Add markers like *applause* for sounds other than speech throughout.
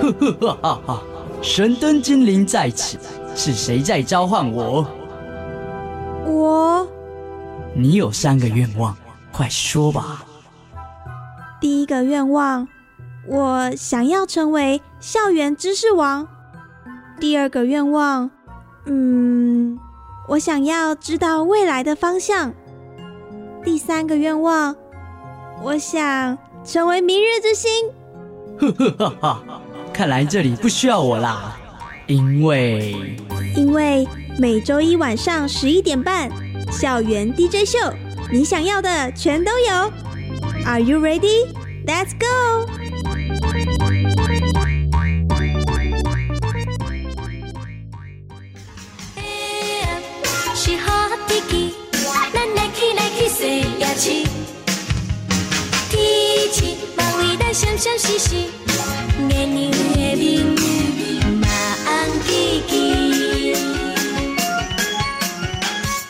呵呵哈哈哈！神灯精灵在此，是谁在召唤我？我。你有三个愿望，快说吧。第一个愿望，我想要成为校园知识王。第二个愿望，嗯，我想要知道未来的方向。第三个愿望，我想成为明日之星。呵呵哈哈，看来这里不需要我啦，因为因为每周一晚上十一点半，校园 DJ 秀，你想要的全都有。Are you ready? Let's go.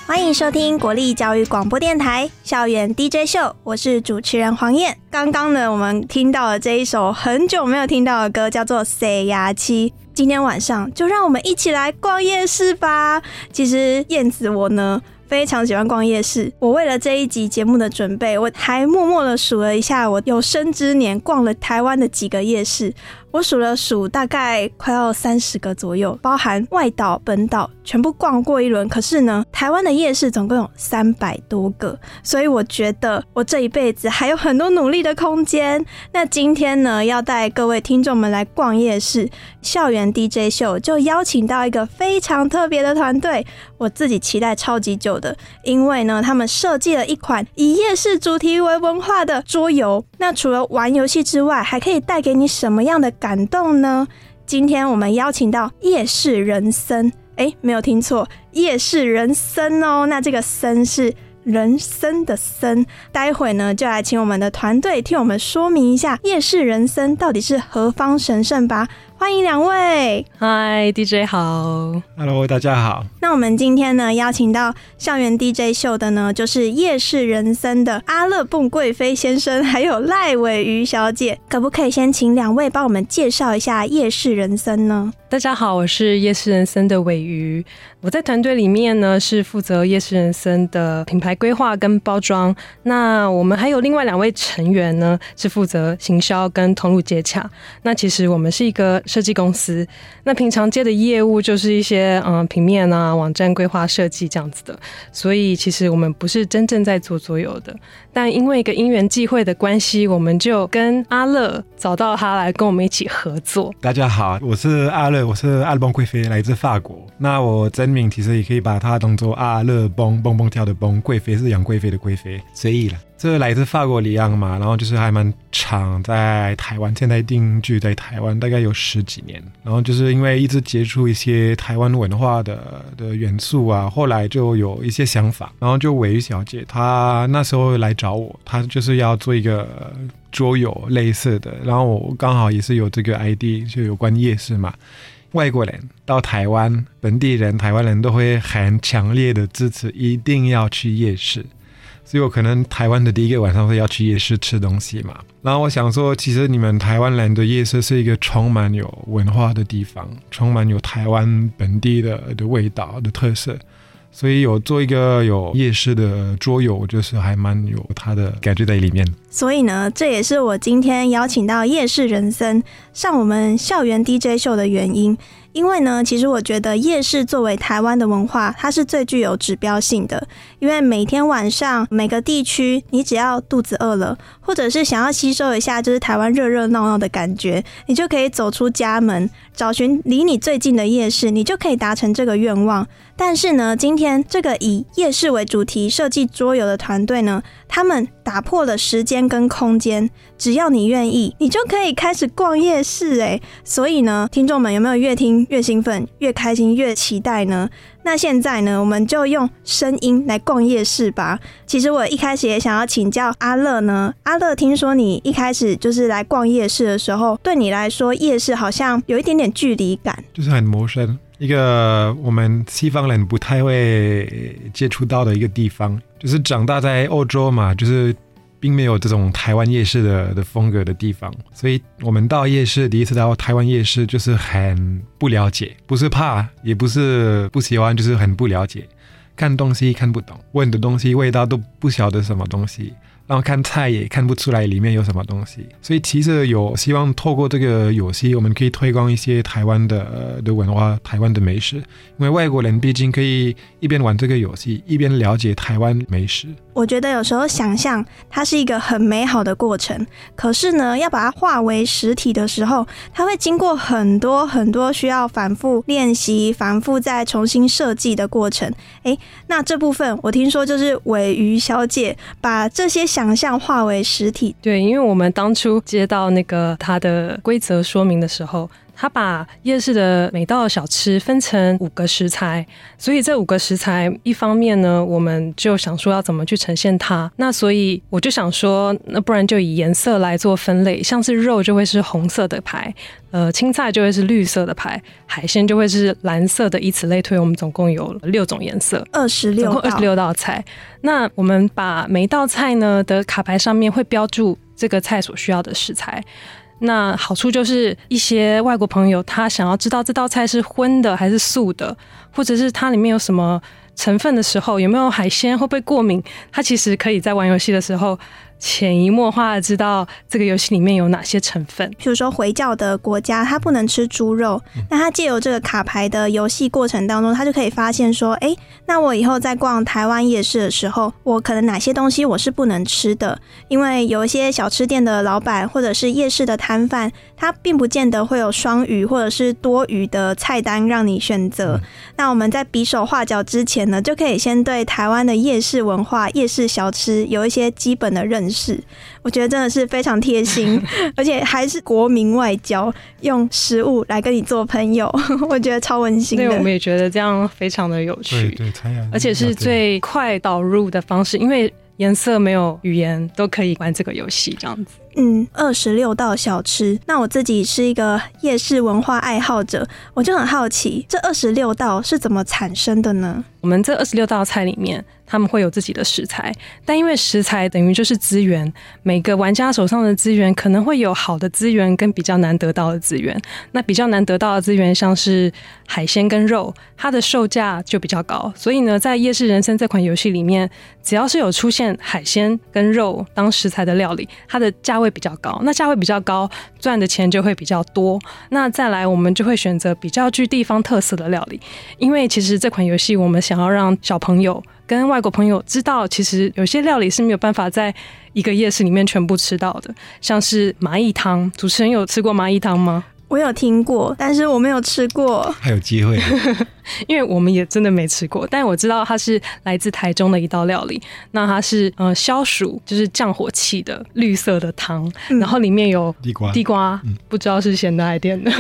欢迎收听国立教育广播电台校园 DJ 秀，我是主持人黄燕。刚刚呢，我们听到了这一首很久没有听到的歌，叫做《塞牙七》。今天晚上就让我们一起来逛夜市吧。其实燕子我呢。非常喜欢逛夜市。我为了这一集节目的准备，我还默默的数了一下，我有生之年逛了台湾的几个夜市。我数了数，大概快要三十个左右，包含外岛、本岛，全部逛过一轮。可是呢，台湾的夜市总共有三百多个，所以我觉得我这一辈子还有很多努力的空间。那今天呢，要带各位听众们来逛夜市，校园 DJ 秀就邀请到一个非常特别的团队，我自己期待超级久的，因为呢，他们设计了一款以夜市主题为文化的桌游。那除了玩游戏之外，还可以带给你什么样的感动呢？今天我们邀请到夜市人参，哎，没有听错，夜市人参哦。那这个参是人参的参，待会呢就来请我们的团队替我们说明一下夜市人参到底是何方神圣吧。欢迎两位，嗨，DJ 好，Hello，大家好。那我们今天呢邀请到校园 DJ 秀的呢，就是夜市人生的阿乐蹦贵妃先生，还有赖尾鱼小姐，可不可以先请两位帮我们介绍一下夜市人生呢？大家好，我是夜市人生的尾鱼，我在团队里面呢是负责夜市人生的品牌规划跟包装。那我们还有另外两位成员呢，是负责行销跟通路接洽。那其实我们是一个。设计公司，那平常接的业务就是一些嗯平面啊、网站规划设计这样子的，所以其实我们不是真正在做桌游的。但因为一个因缘际会的关系，我们就跟阿乐找到他来跟我们一起合作。大家好，我是阿乐，我是阿乐蹦贵妃，来自法国。那我在真名其实也可以把它当做阿乐蹦蹦蹦跳的蹦，贵妃是杨贵妃的贵妃，随意了。这来自法国里昂嘛，然后就是还蛮长，在台湾，现在定居在台湾大概有十几年。然后就是因为一直接触一些台湾文化的的元素啊，后来就有一些想法。然后就韦玉小姐她那时候来找我，她就是要做一个桌游类似的。然后我刚好也是有这个 ID，就有关夜市嘛。外国人到台湾，本地人台湾人都会很强烈的支持，一定要去夜市。所以我可能台湾的第一个晚上是要去夜市吃东西嘛，然后我想说，其实你们台湾人的夜市是一个充满有文化的地方，充满有台湾本地的的味道的特色，所以有做一个有夜市的桌游，就是还蛮有它的感觉在里面。所以呢，这也是我今天邀请到夜市人生上我们校园 DJ 秀的原因。因为呢，其实我觉得夜市作为台湾的文化，它是最具有指标性的。因为每天晚上每个地区，你只要肚子饿了，或者是想要吸收一下就是台湾热热闹闹的感觉，你就可以走出家门，找寻离你最近的夜市，你就可以达成这个愿望。但是呢，今天这个以夜市为主题设计桌游的团队呢，他们打破了时间跟空间，只要你愿意，你就可以开始逛夜市。诶，所以呢，听众们有没有越听越兴奋、越开心、越期待呢？那现在呢，我们就用声音来逛夜市吧。其实我一开始也想要请教阿乐呢，阿乐，听说你一开始就是来逛夜市的时候，对你来说夜市好像有一点点距离感，就是很陌生。一个我们西方人不太会接触到的一个地方，就是长大在欧洲嘛，就是并没有这种台湾夜市的的风格的地方，所以我们到夜市第一次到台湾夜市就是很不了解，不是怕，也不是不喜欢，就是很不了解，看东西看不懂，问的东西味道都不晓得什么东西。然后看菜也看不出来里面有什么东西，所以其实有希望透过这个游戏，我们可以推广一些台湾的的文化、台湾的美食，因为外国人毕竟可以一边玩这个游戏，一边了解台湾美食。我觉得有时候想象它是一个很美好的过程，可是呢，要把它化为实体的时候，它会经过很多很多需要反复练习、反复再重新设计的过程。诶，那这部分我听说就是尾鱼小姐把这些想象化为实体。对，因为我们当初接到那个它的规则说明的时候。他把夜市的每道小吃分成五个食材，所以这五个食材一方面呢，我们就想说要怎么去呈现它。那所以我就想说，那不然就以颜色来做分类，像是肉就会是红色的牌，呃，青菜就会是绿色的牌，海鲜就会是蓝色的，以此类推。我们总共有六种颜色，二十六，二十六道菜。那我们把每一道菜呢的卡牌上面会标注这个菜所需要的食材。那好处就是一些外国朋友他想要知道这道菜是荤的还是素的，或者是它里面有什么成分的时候，有没有海鲜，会不会过敏，他其实可以在玩游戏的时候。潜移默化的知道这个游戏里面有哪些成分，比如说回教的国家，他不能吃猪肉，那他借由这个卡牌的游戏过程当中，他就可以发现说，哎，那我以后在逛台湾夜市的时候，我可能哪些东西我是不能吃的，因为有一些小吃店的老板或者是夜市的摊贩，他并不见得会有双鱼或者是多余的菜单让你选择。那我们在比手画脚之前呢，就可以先对台湾的夜市文化、夜市小吃有一些基本的认。是，我觉得真的是非常贴心，*laughs* 而且还是国民外交，用食物来跟你做朋友，*laughs* 我觉得超温馨。对，我们 *laughs* 也觉得这样非常的有趣，对，而且是最快导入的方式，因为颜色没有语言都可以玩这个游戏，这样子。嗯，二十六道小吃，那我自己是一个夜市文化爱好者，我就很好奇，这二十六道是怎么产生的呢？我们这二十六道菜里面。他们会有自己的食材，但因为食材等于就是资源，每个玩家手上的资源可能会有好的资源跟比较难得到的资源。那比较难得到的资源，像是海鲜跟肉，它的售价就比较高。所以呢，在夜市人生这款游戏里面，只要是有出现海鲜跟肉当食材的料理，它的价价位比较高。那价位比较高，赚的钱就会比较多。那再来，我们就会选择比较具地方特色的料理，因为其实这款游戏我们想要让小朋友。跟外国朋友知道，其实有些料理是没有办法在一个夜市里面全部吃到的，像是蚂蚁汤。主持人有吃过蚂蚁汤吗？我有听过，但是我没有吃过。还有机会。*laughs* 因为我们也真的没吃过，但我知道它是来自台中的一道料理。那它是呃消暑，就是降火气的绿色的汤，然后里面有地瓜，地瓜，不知道是咸的还是甜的。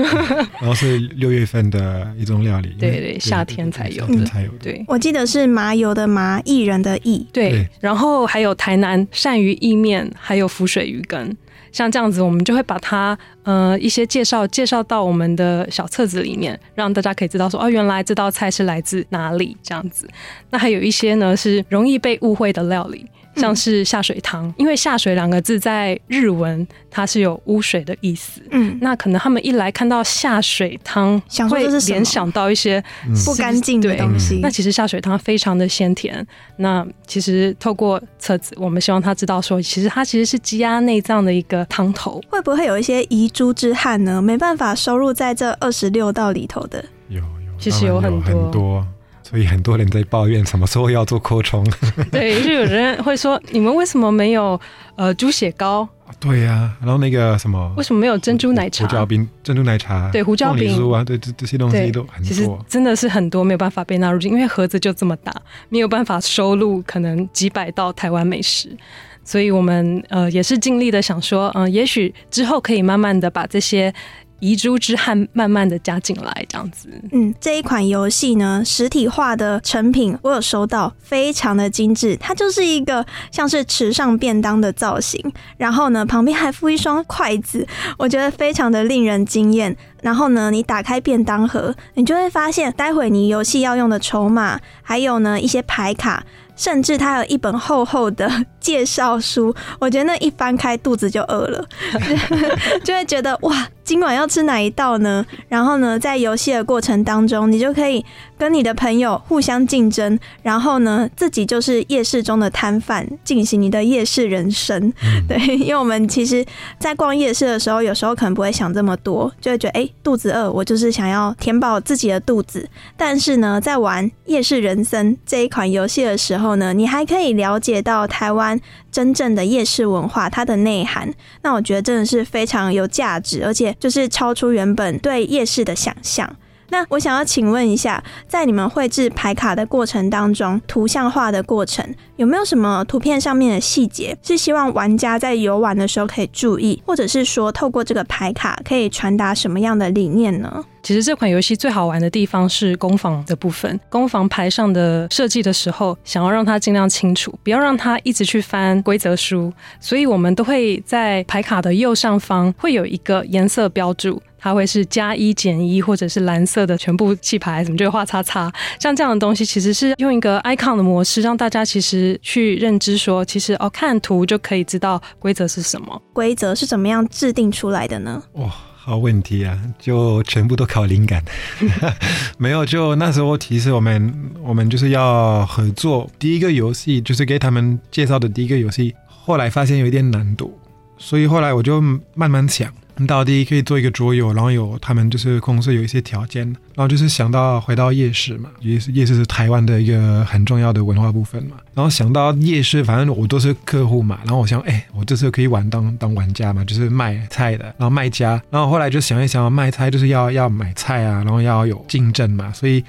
然后是六月份的一种料理，对对，夏天才有的，才有。对，我记得是麻油的麻，薏仁的薏。对，然后还有台南鳝鱼意面，还有浮水鱼羹。像这样子，我们就会把它呃一些介绍介绍到我们的小册子里面，让大家可以知道说哦，原来这道菜是来自哪里这样子。那还有一些呢是容易被误会的料理。像是下水汤，因为下水两个字在日文它是有污水的意思。嗯，那可能他们一来看到下水汤，会联想到一些不干净的东西。那其实下水汤非常的鲜甜。那其实透过册子，我们希望他知道说，其实它其实是鸡鸭内脏的一个汤头。会不会有一些遗珠之憾呢？没办法收入在这二十六道里头的？有有，其实有很多。所以很多人在抱怨什么时候要做扩充。*laughs* 对，就有人会说，你们为什么没有呃猪血糕？对呀，然后那个什么，为什么没有珍珠奶茶？胡椒冰、珍珠奶茶，对，胡椒饼啊，对，这这些东西都很多。其实真的是很多没有办法被纳入进，因为盒子就这么大，没有办法收录可能几百道台湾美食。所以我们呃也是尽力的想说，嗯，也许之后可以慢慢的把这些。遗珠之憾慢慢的加进来，这样子。嗯，这一款游戏呢，实体化的成品我有收到，非常的精致。它就是一个像是池上便当的造型，然后呢，旁边还附一双筷子，我觉得非常的令人惊艳。然后呢，你打开便当盒，你就会发现，待会你游戏要用的筹码，还有呢一些牌卡。甚至它有一本厚厚的介绍书，我觉得那一翻开肚子就饿了，*laughs* 就会觉得哇，今晚要吃哪一道呢？然后呢，在游戏的过程当中，你就可以跟你的朋友互相竞争，然后呢，自己就是夜市中的摊贩，进行你的夜市人生。对，因为我们其实，在逛夜市的时候，有时候可能不会想这么多，就会觉得哎，肚子饿，我就是想要填饱自己的肚子。但是呢，在玩夜市人生这一款游戏的时候呢，你还可以了解到台湾真正的夜市文化它的内涵。那我觉得真的是非常有价值，而且就是超出原本对夜市的想象。那我想要请问一下，在你们绘制牌卡的过程当中，图像化的过程有没有什么图片上面的细节是希望玩家在游玩的时候可以注意，或者是说透过这个牌卡可以传达什么样的理念呢？其实这款游戏最好玩的地方是攻防的部分。攻防牌上的设计的时候，想要让它尽量清楚，不要让它一直去翻规则书，所以我们都会在牌卡的右上方会有一个颜色标注。它会是加一减一，或者是蓝色的全部弃牌，怎么就会画叉叉。像这样的东西，其实是用一个 icon 的模式，让大家其实去认知说，其实哦，看图就可以知道规则是什么。规则是怎么样制定出来的呢？哇，好问题啊！就全部都靠灵感。*laughs* 没有，就那时候其实我们我们就是要合作。第一个游戏就是给他们介绍的第一个游戏，后来发现有一点难度，所以后来我就慢慢想。到底可以做一个桌游，然后有他们就是公司有一些条件，然后就是想到回到夜市嘛，夜市夜市是台湾的一个很重要的文化部分嘛，然后想到夜市，反正我都是客户嘛，然后我想，哎，我这次可以玩当当玩家嘛，就是卖菜的，然后卖家，然后后来就想一想，卖菜就是要要买菜啊，然后要有竞争嘛，所以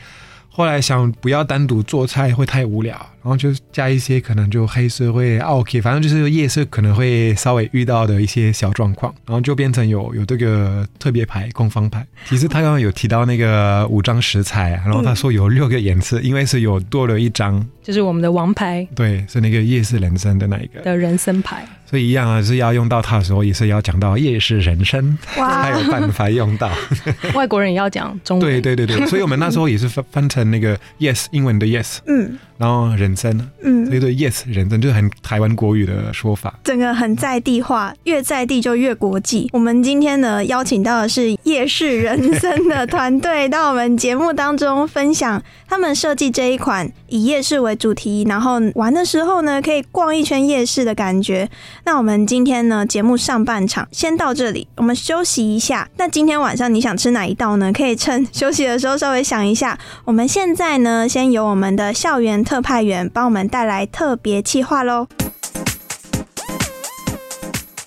后来想不要单独做菜会太无聊。然后就加一些可能就黑社会 OK，反正就是夜市可能会稍微遇到的一些小状况，然后就变成有有这个特别牌攻方牌。其实他刚刚有提到那个五张食材，然后他说有六个颜色，因为是有多了一张，就是我们的王牌，对，是那个夜市人生的那一个的人生牌。所以一样啊，是要用到它的时候，也是要讲到夜市人生，才有办法用到。*laughs* 外国人也要讲中文，对对对对，所以我们那时候也是翻翻成那个 yes 英文的 yes，嗯。然后人生，嗯，所以说 yes 人生就是很台湾国语的说法，整个很在地化，越在地就越国际。我们今天呢邀请到的是夜市人生的团队到我们节目当中分享他们设计这一款以夜市为主题，然后玩的时候呢可以逛一圈夜市的感觉。那我们今天呢节目上半场先到这里，我们休息一下。那今天晚上你想吃哪一道呢？可以趁休息的时候稍微想一下。我们现在呢先由我们的校园。特派员帮我们带来特别企划喽！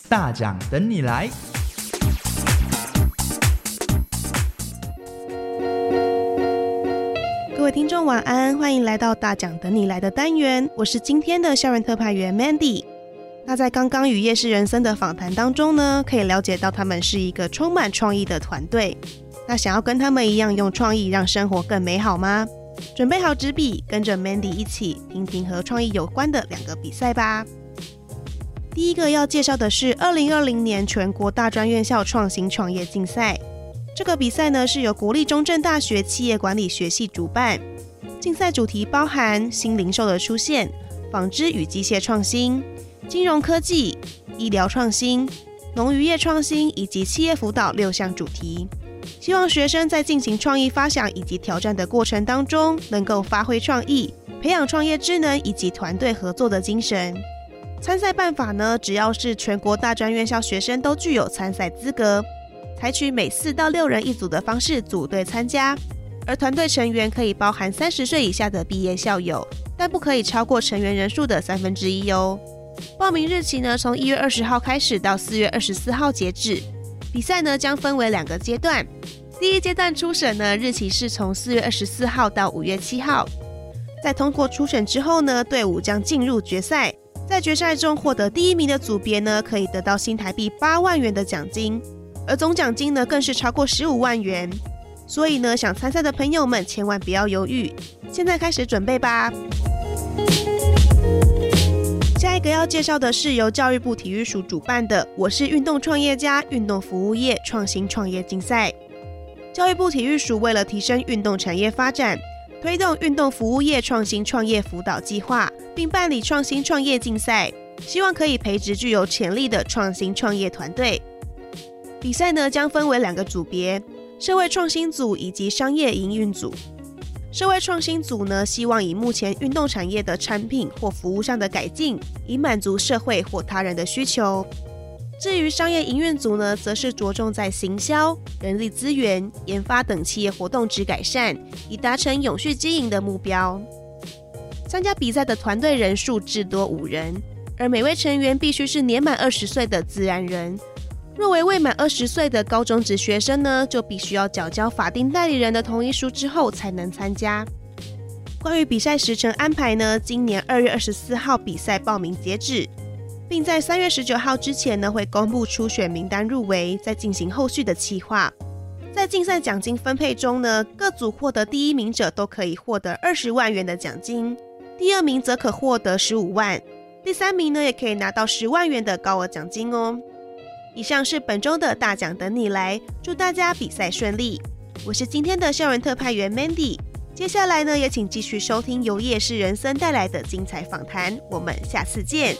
大奖等你来！各位听众晚安，欢迎来到大奖等你来的单元，我是今天的校园特派员 Mandy。那在刚刚与夜市人生的访谈当中呢，可以了解到他们是一个充满创意的团队。那想要跟他们一样用创意让生活更美好吗？准备好纸笔，跟着 Mandy 一起听听和创意有关的两个比赛吧。第一个要介绍的是二零二零年全国大专院校创新创业竞赛。这个比赛呢是由国立中正大学企业管理学系主办。竞赛主题包含新零售的出现、纺织与机械创新、金融科技、医疗创新、农渔业创新以及企业辅导六项主题。希望学生在进行创意发想以及挑战的过程当中，能够发挥创意，培养创业智能以及团队合作的精神。参赛办法呢，只要是全国大专院校学生都具有参赛资格，采取每四到六人一组的方式组队参加，而团队成员可以包含三十岁以下的毕业校友，但不可以超过成员人数的三分之一哦。报名日期呢，从一月二十号开始到四月二十四号截止。比赛呢将分为两个阶段，第一阶段初审呢日期是从四月二十四号到五月七号，在通过初审之后呢，队伍将进入决赛，在决赛中获得第一名的组别呢可以得到新台币八万元的奖金，而总奖金呢更是超过十五万元，所以呢想参赛的朋友们千万不要犹豫，现在开始准备吧。下一个要介绍的是由教育部体育署主办的“我是运动创业家”运动服务业创新创业竞赛。教育部体育署为了提升运动产业发展，推动运动服务业创新创业辅导计划，并办理创新创业竞赛，希望可以培植具有潜力的创新创业团队。比赛呢将分为两个组别：社会创新组以及商业营运组。社会创新组呢，希望以目前运动产业的产品或服务上的改进，以满足社会或他人的需求。至于商业营运组呢，则是着重在行销、人力资源、研发等企业活动之改善，以达成永续经营的目标。参加比赛的团队人数至多五人，而每位成员必须是年满二十岁的自然人。若为未满二十岁的高中职学生呢，就必须要缴交法定代理人的同意书之后才能参加。关于比赛时程安排呢，今年二月二十四号比赛报名截止。并在三月十九号之前呢，会公布初选名单入围，再进行后续的企划。在竞赛奖金分配中呢，各组获得第一名者都可以获得二十万元的奖金，第二名则可获得十五万，第三名呢也可以拿到十万元的高额奖金哦。以上是本周的大奖等你来，祝大家比赛顺利。我是今天的校园特派员 Mandy，接下来呢也请继续收听由夜市人生带来的精彩访谈，我们下次见。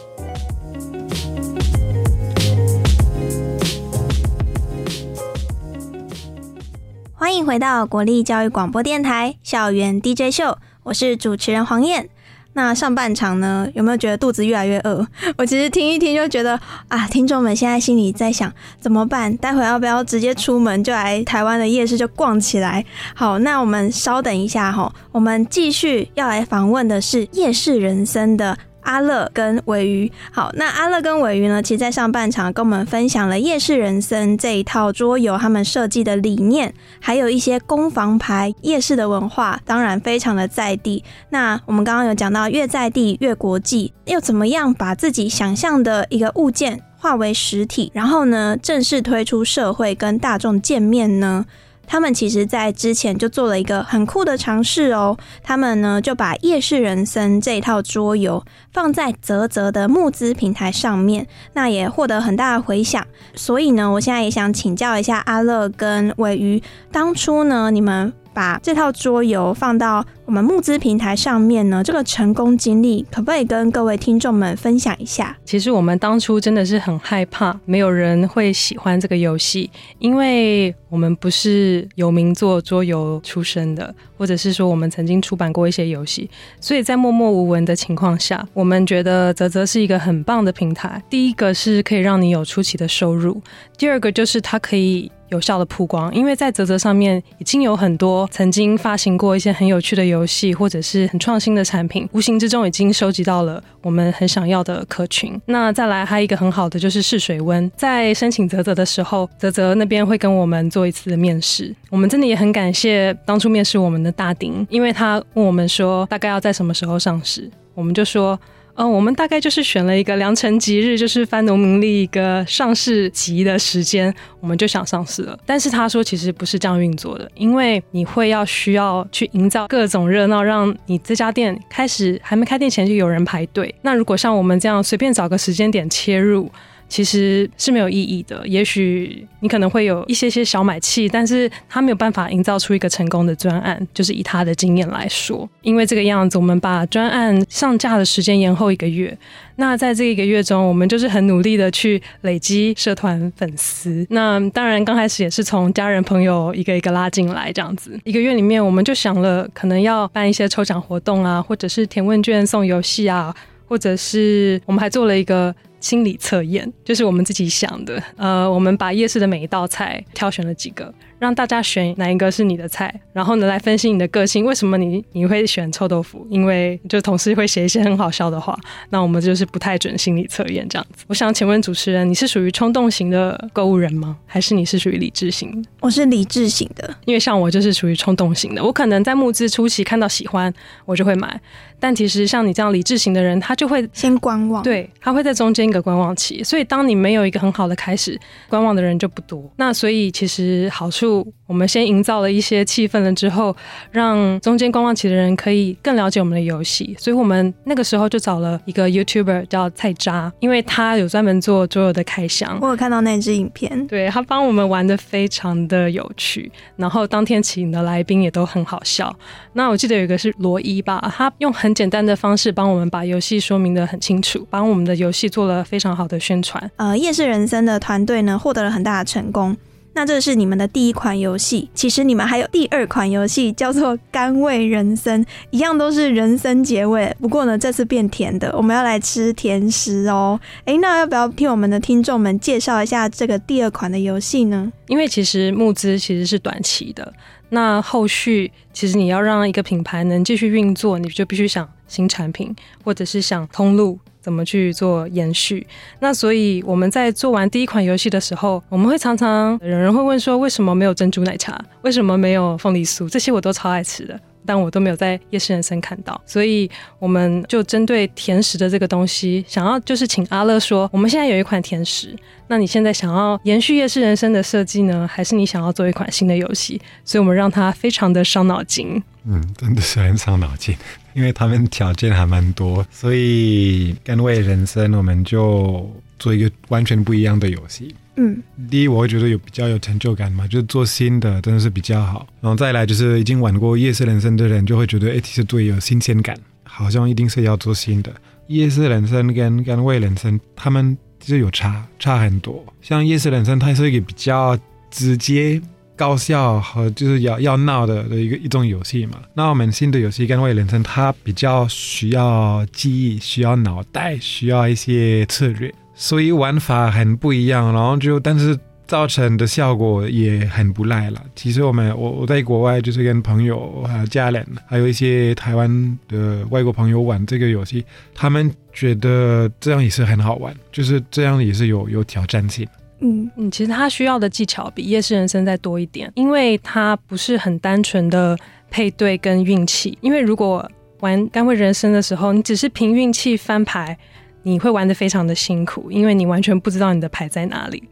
欢迎回到国立教育广播电台校园 DJ 秀，我是主持人黄燕。那上半场呢，有没有觉得肚子越来越饿？*laughs* 我其实听一听就觉得啊，听众们现在心里在想怎么办？待会要不要直接出门就来台湾的夜市就逛起来？好，那我们稍等一下哈，我们继续要来访问的是夜市人生的。阿乐跟尾鱼，好，那阿乐跟尾鱼呢？其实，在上半场跟我们分享了《夜市人生》这一套桌游，他们设计的理念，还有一些攻防牌夜市的文化，当然非常的在地。那我们刚刚有讲到，越在地越国际，又怎么样把自己想象的一个物件化为实体，然后呢，正式推出社会跟大众见面呢？他们其实，在之前就做了一个很酷的尝试哦。他们呢，就把《夜市人生》这一套桌游放在泽泽的募资平台上面，那也获得很大的回响。所以呢，我现在也想请教一下阿乐跟尾鱼，当初呢，你们把这套桌游放到。我们募资平台上面呢，这个成功经历可不可以跟各位听众们分享一下？其实我们当初真的是很害怕，没有人会喜欢这个游戏，因为我们不是有名做桌游出身的，或者是说我们曾经出版过一些游戏，所以在默默无闻的情况下，我们觉得泽泽是一个很棒的平台。第一个是可以让你有出奇的收入，第二个就是它可以有效的曝光，因为在泽泽上面已经有很多曾经发行过一些很有趣的。游戏或者是很创新的产品，无形之中已经收集到了我们很想要的客群。那再来还有一个很好的就是试水温，在申请泽泽的时候，泽泽那边会跟我们做一次面试。我们真的也很感谢当初面试我们的大丁，因为他问我们说大概要在什么时候上市，我们就说。嗯，我们大概就是选了一个良辰吉日，就是翻农民历一个上市集的时间，我们就想上市了。但是他说其实不是这样运作的，因为你会要需要去营造各种热闹，让你这家店开始还没开店前就有人排队。那如果像我们这样随便找个时间点切入。其实是没有意义的。也许你可能会有一些些小买气，但是他没有办法营造出一个成功的专案。就是以他的经验来说，因为这个样子，我们把专案上架的时间延后一个月。那在这一个月中，我们就是很努力的去累积社团粉丝。那当然刚开始也是从家人朋友一个一个拉进来，这样子一个月里面，我们就想了可能要办一些抽奖活动啊，或者是填问卷送游戏啊，或者是我们还做了一个。心理测验就是我们自己想的，呃，我们把夜市的每一道菜挑选了几个。让大家选哪一个是你的菜，然后呢来分析你的个性，为什么你你会选臭豆腐？因为就同事会写一些很好笑的话，那我们就是不太准心理测验这样子。我想请问主持人，你是属于冲动型的购物人吗？还是你是属于理智型？我是理智型的，因为像我就是属于冲动型的。我可能在募资初期看到喜欢，我就会买，但其实像你这样理智型的人，他就会先观望，对他会在中间一个观望期。所以当你没有一个很好的开始，观望的人就不多。那所以其实好处。我我们先营造了一些气氛了之后，让中间观望期的人可以更了解我们的游戏。所以我们那个时候就找了一个 YouTuber 叫菜渣，因为他有专门做桌游的开箱。我有看到那支影片，对他帮我们玩的非常的有趣，然后当天请的来宾也都很好笑。那我记得有一个是罗伊吧，他用很简单的方式帮我们把游戏说明的很清楚，帮我们的游戏做了非常好的宣传。呃，夜市人生的团队呢获得了很大的成功。那这是你们的第一款游戏，其实你们还有第二款游戏叫做《甘味人参》，一样都是人参结尾，不过呢这次变甜的，我们要来吃甜食哦。诶，那要不要听我们的听众们介绍一下这个第二款的游戏呢？因为其实募资其实是短期的，那后续其实你要让一个品牌能继续运作，你就必须想新产品，或者是想通路。怎么去做延续？那所以我们在做完第一款游戏的时候，我们会常常有人会问说，为什么没有珍珠奶茶？为什么没有凤梨酥？这些我都超爱吃的，但我都没有在夜市人生看到。所以我们就针对甜食的这个东西，想要就是请阿乐说，我们现在有一款甜食，那你现在想要延续夜市人生的设计呢，还是你想要做一款新的游戏？所以我们让它非常的伤脑筋。嗯，真的是很伤脑筋，因为他们条件还蛮多，所以跟为人生，我们就做一个完全不一样的游戏。嗯，第一，我会觉得有比较有成就感嘛，就是做新的真的是比较好。然后再来就是已经玩过夜市人生的人，就会觉得哎，其实对有新鲜感，好像一定是要做新的。夜市人生跟跟为人生，他们其实有差差很多。像夜市人生，它是一个比较直接。高效和就是要要闹的的一个一种游戏嘛。那我们新的游戏《跟位人生》，它比较需要记忆，需要脑袋，需要一些策略，所以玩法很不一样。然后就但是造成的效果也很不赖了。其实我们我我在国外就是跟朋友还有家人，还有一些台湾的外国朋友玩这个游戏，他们觉得这样也是很好玩，就是这样也是有有挑战性。嗯嗯，其实他需要的技巧比夜市人生再多一点，因为他不是很单纯的配对跟运气。因为如果玩干会人生的时候，你只是凭运气翻牌，你会玩的非常的辛苦，因为你完全不知道你的牌在哪里。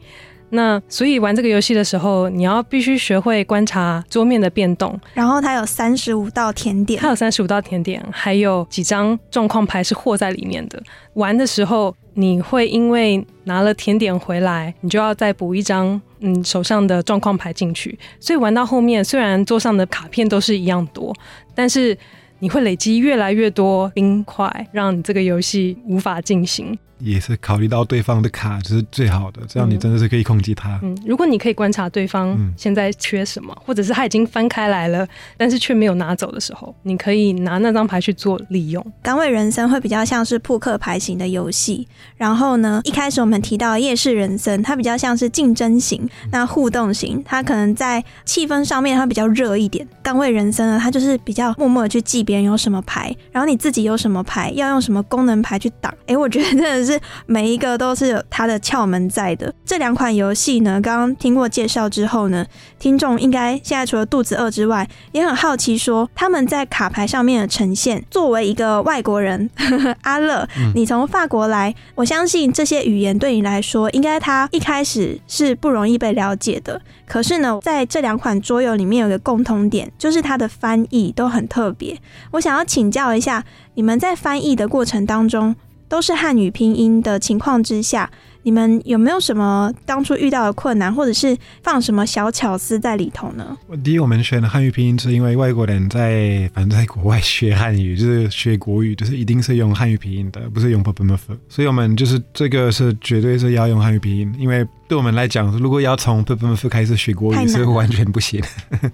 那所以玩这个游戏的时候，你要必须学会观察桌面的变动。然后它有三十五道甜点，它有三十五道甜点，还有几张状况牌是和在里面的。玩的时候，你会因为拿了甜点回来，你就要再补一张嗯手上的状况牌进去。所以玩到后面，虽然桌上的卡片都是一样多，但是你会累积越来越多冰块，让你这个游戏无法进行。也是考虑到对方的卡就是最好的，这样你真的是可以控制他。嗯，如果你可以观察对方现在缺什么，或者是他已经翻开来了，但是却没有拿走的时候，你可以拿那张牌去做利用。岗位人生会比较像是扑克牌型的游戏，然后呢，一开始我们提到夜市人生，它比较像是竞争型，那互动型，它可能在气氛上面它比较热一点。岗位人生呢，它就是比较默默的去记别人有什么牌，然后你自己有什么牌，要用什么功能牌去挡。哎，我觉得真的是。是每一个都是有它的窍门在的。这两款游戏呢，刚刚听过介绍之后呢，听众应该现在除了肚子饿之外，也很好奇说他们在卡牌上面的呈现。作为一个外国人，*laughs* 阿乐，你从法国来，我相信这些语言对你来说，应该它一开始是不容易被了解的。可是呢，在这两款桌游里面有个共同点，就是它的翻译都很特别。我想要请教一下，你们在翻译的过程当中。都是汉语拼音的情况之下，你们有没有什么当初遇到的困难，或者是放什么小巧思在里头呢？第一，我们选汉语拼音是因为外国人在反正在国外学汉语，就是学国语，就是一定是用汉语拼音的，不是用 p o p m f 所以我们就是这个是绝对是要用汉语拼音，因为对我们来讲，如果要从 p o p m f 开始学国语是完全不行。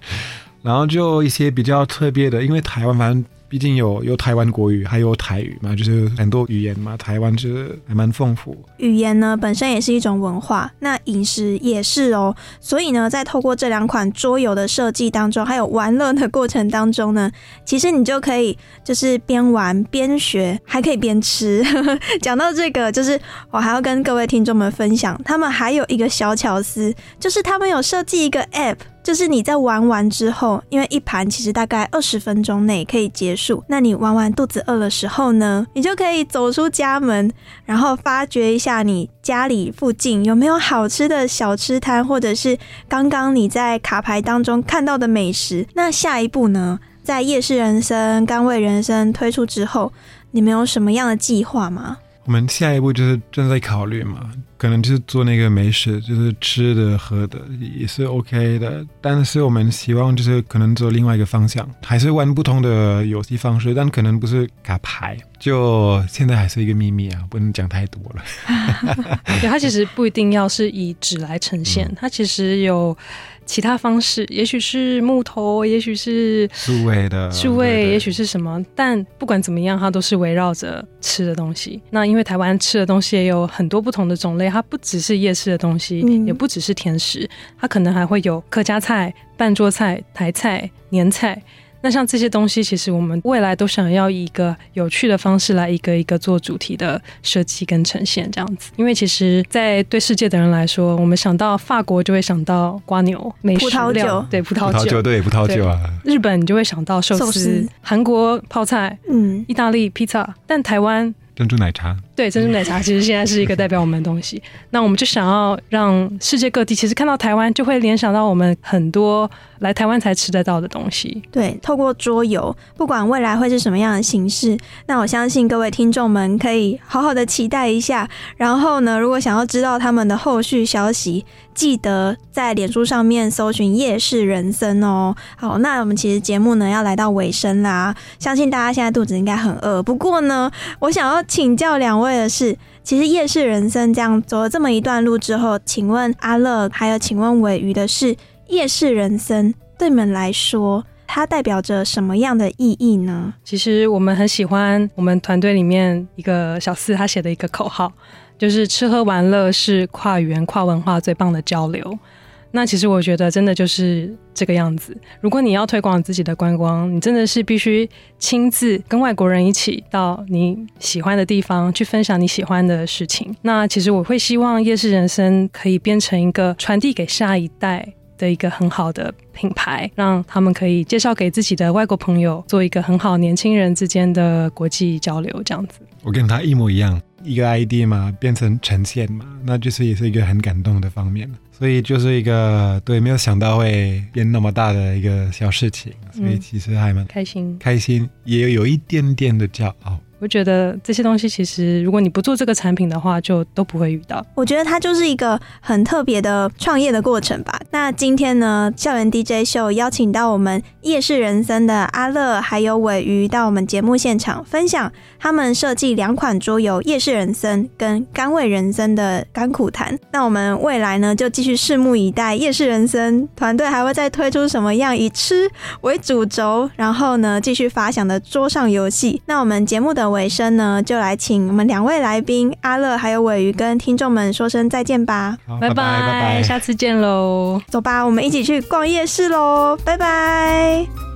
*laughs* 然后就一些比较特别的，因为台湾反正。毕竟有有台湾国语，还有台语嘛，就是很多语言嘛。台湾就是还蛮丰富。语言呢本身也是一种文化，那饮食也是哦。所以呢，在透过这两款桌游的设计当中，还有玩乐的过程当中呢，其实你就可以就是边玩边学，还可以边吃。*laughs* 讲到这个，就是我还要跟各位听众们分享，他们还有一个小巧思，就是他们有设计一个 App。就是你在玩完之后，因为一盘其实大概二十分钟内可以结束，那你玩完肚子饿的时候呢，你就可以走出家门，然后发掘一下你家里附近有没有好吃的小吃摊，或者是刚刚你在卡牌当中看到的美食。那下一步呢，在夜市人生、甘味人生推出之后，你们有什么样的计划吗？我们下一步就是正在考虑嘛，可能就是做那个美食，就是吃的喝的也是 OK 的，但是我们希望就是可能做另外一个方向，还是玩不同的游戏方式，但可能不是卡牌，就现在还是一个秘密啊，不能讲太多了。*laughs* 对，它其实不一定要是以纸来呈现，它其实有其他方式，也许是木头，也许是数位的，数位，也许是什么，但不管怎么样，它都是围绕着吃的东西。那因为台湾吃的东西也有很多不同的种类，它不只是夜市的东西，也不只是甜食，它可能还会有客家菜、半桌菜、台菜、年菜。那像这些东西，其实我们未来都想要以一个有趣的方式来一个一个做主题的设计跟呈现，这样子。因为其实，在对世界的人来说，我们想到法国就会想到瓜牛、美食葡萄酒，对葡萄酒，对葡萄酒啊。日本你就会想到寿司，韩国泡菜，嗯，意大利披萨，但台湾。珍珠奶茶，对珍珠奶茶，其实现在是一个代表我们的东西。那我们就想要让世界各地，其实看到台湾，就会联想到我们很多来台湾才吃得到的东西。对，透过桌游，不管未来会是什么样的形式，那我相信各位听众们可以好好的期待一下。然后呢，如果想要知道他们的后续消息，记得在脸书上面搜寻“夜市人生”哦。好，那我们其实节目呢要来到尾声啦，相信大家现在肚子应该很饿。不过呢，我想要请教两位为的是，其实“夜市人生”这样走了这么一段路之后，请问阿乐还有请问尾鱼的是“夜市人生”对你们来说，它代表着什么样的意义呢？其实我们很喜欢我们团队里面一个小四他写的一个口号。就是吃喝玩乐是跨语言、跨文化最棒的交流。那其实我觉得真的就是这个样子。如果你要推广自己的观光，你真的是必须亲自跟外国人一起到你喜欢的地方去分享你喜欢的事情。那其实我会希望夜市人生可以变成一个传递给下一代的一个很好的品牌，让他们可以介绍给自己的外国朋友，做一个很好年轻人之间的国际交流这样子。我跟他一模一样。一个 ID 嘛，变成呈现嘛，那就是也是一个很感动的方面所以就是一个对，没有想到会变那么大的一个小事情，所以其实还蛮开心，开心也有一点点的骄傲。我觉得这些东西其实，如果你不做这个产品的话，就都不会遇到。我觉得它就是一个很特别的创业的过程吧。那今天呢，校园 DJ 秀邀请到我们夜市人生的阿乐还有尾鱼到我们节目现场分享他们设计两款桌游《夜市人生》跟《甘味人生》的甘苦谈。那我们未来呢，就继续拭目以待，夜市人生团队还会再推出什么样以吃为主轴，然后呢继续发想的桌上游戏。那我们节目的的。尾声呢，就来请我们两位来宾阿乐还有尾鱼跟听众们说声再见吧，拜拜拜拜，下次见喽，走吧，我们一起去逛夜市喽，拜拜。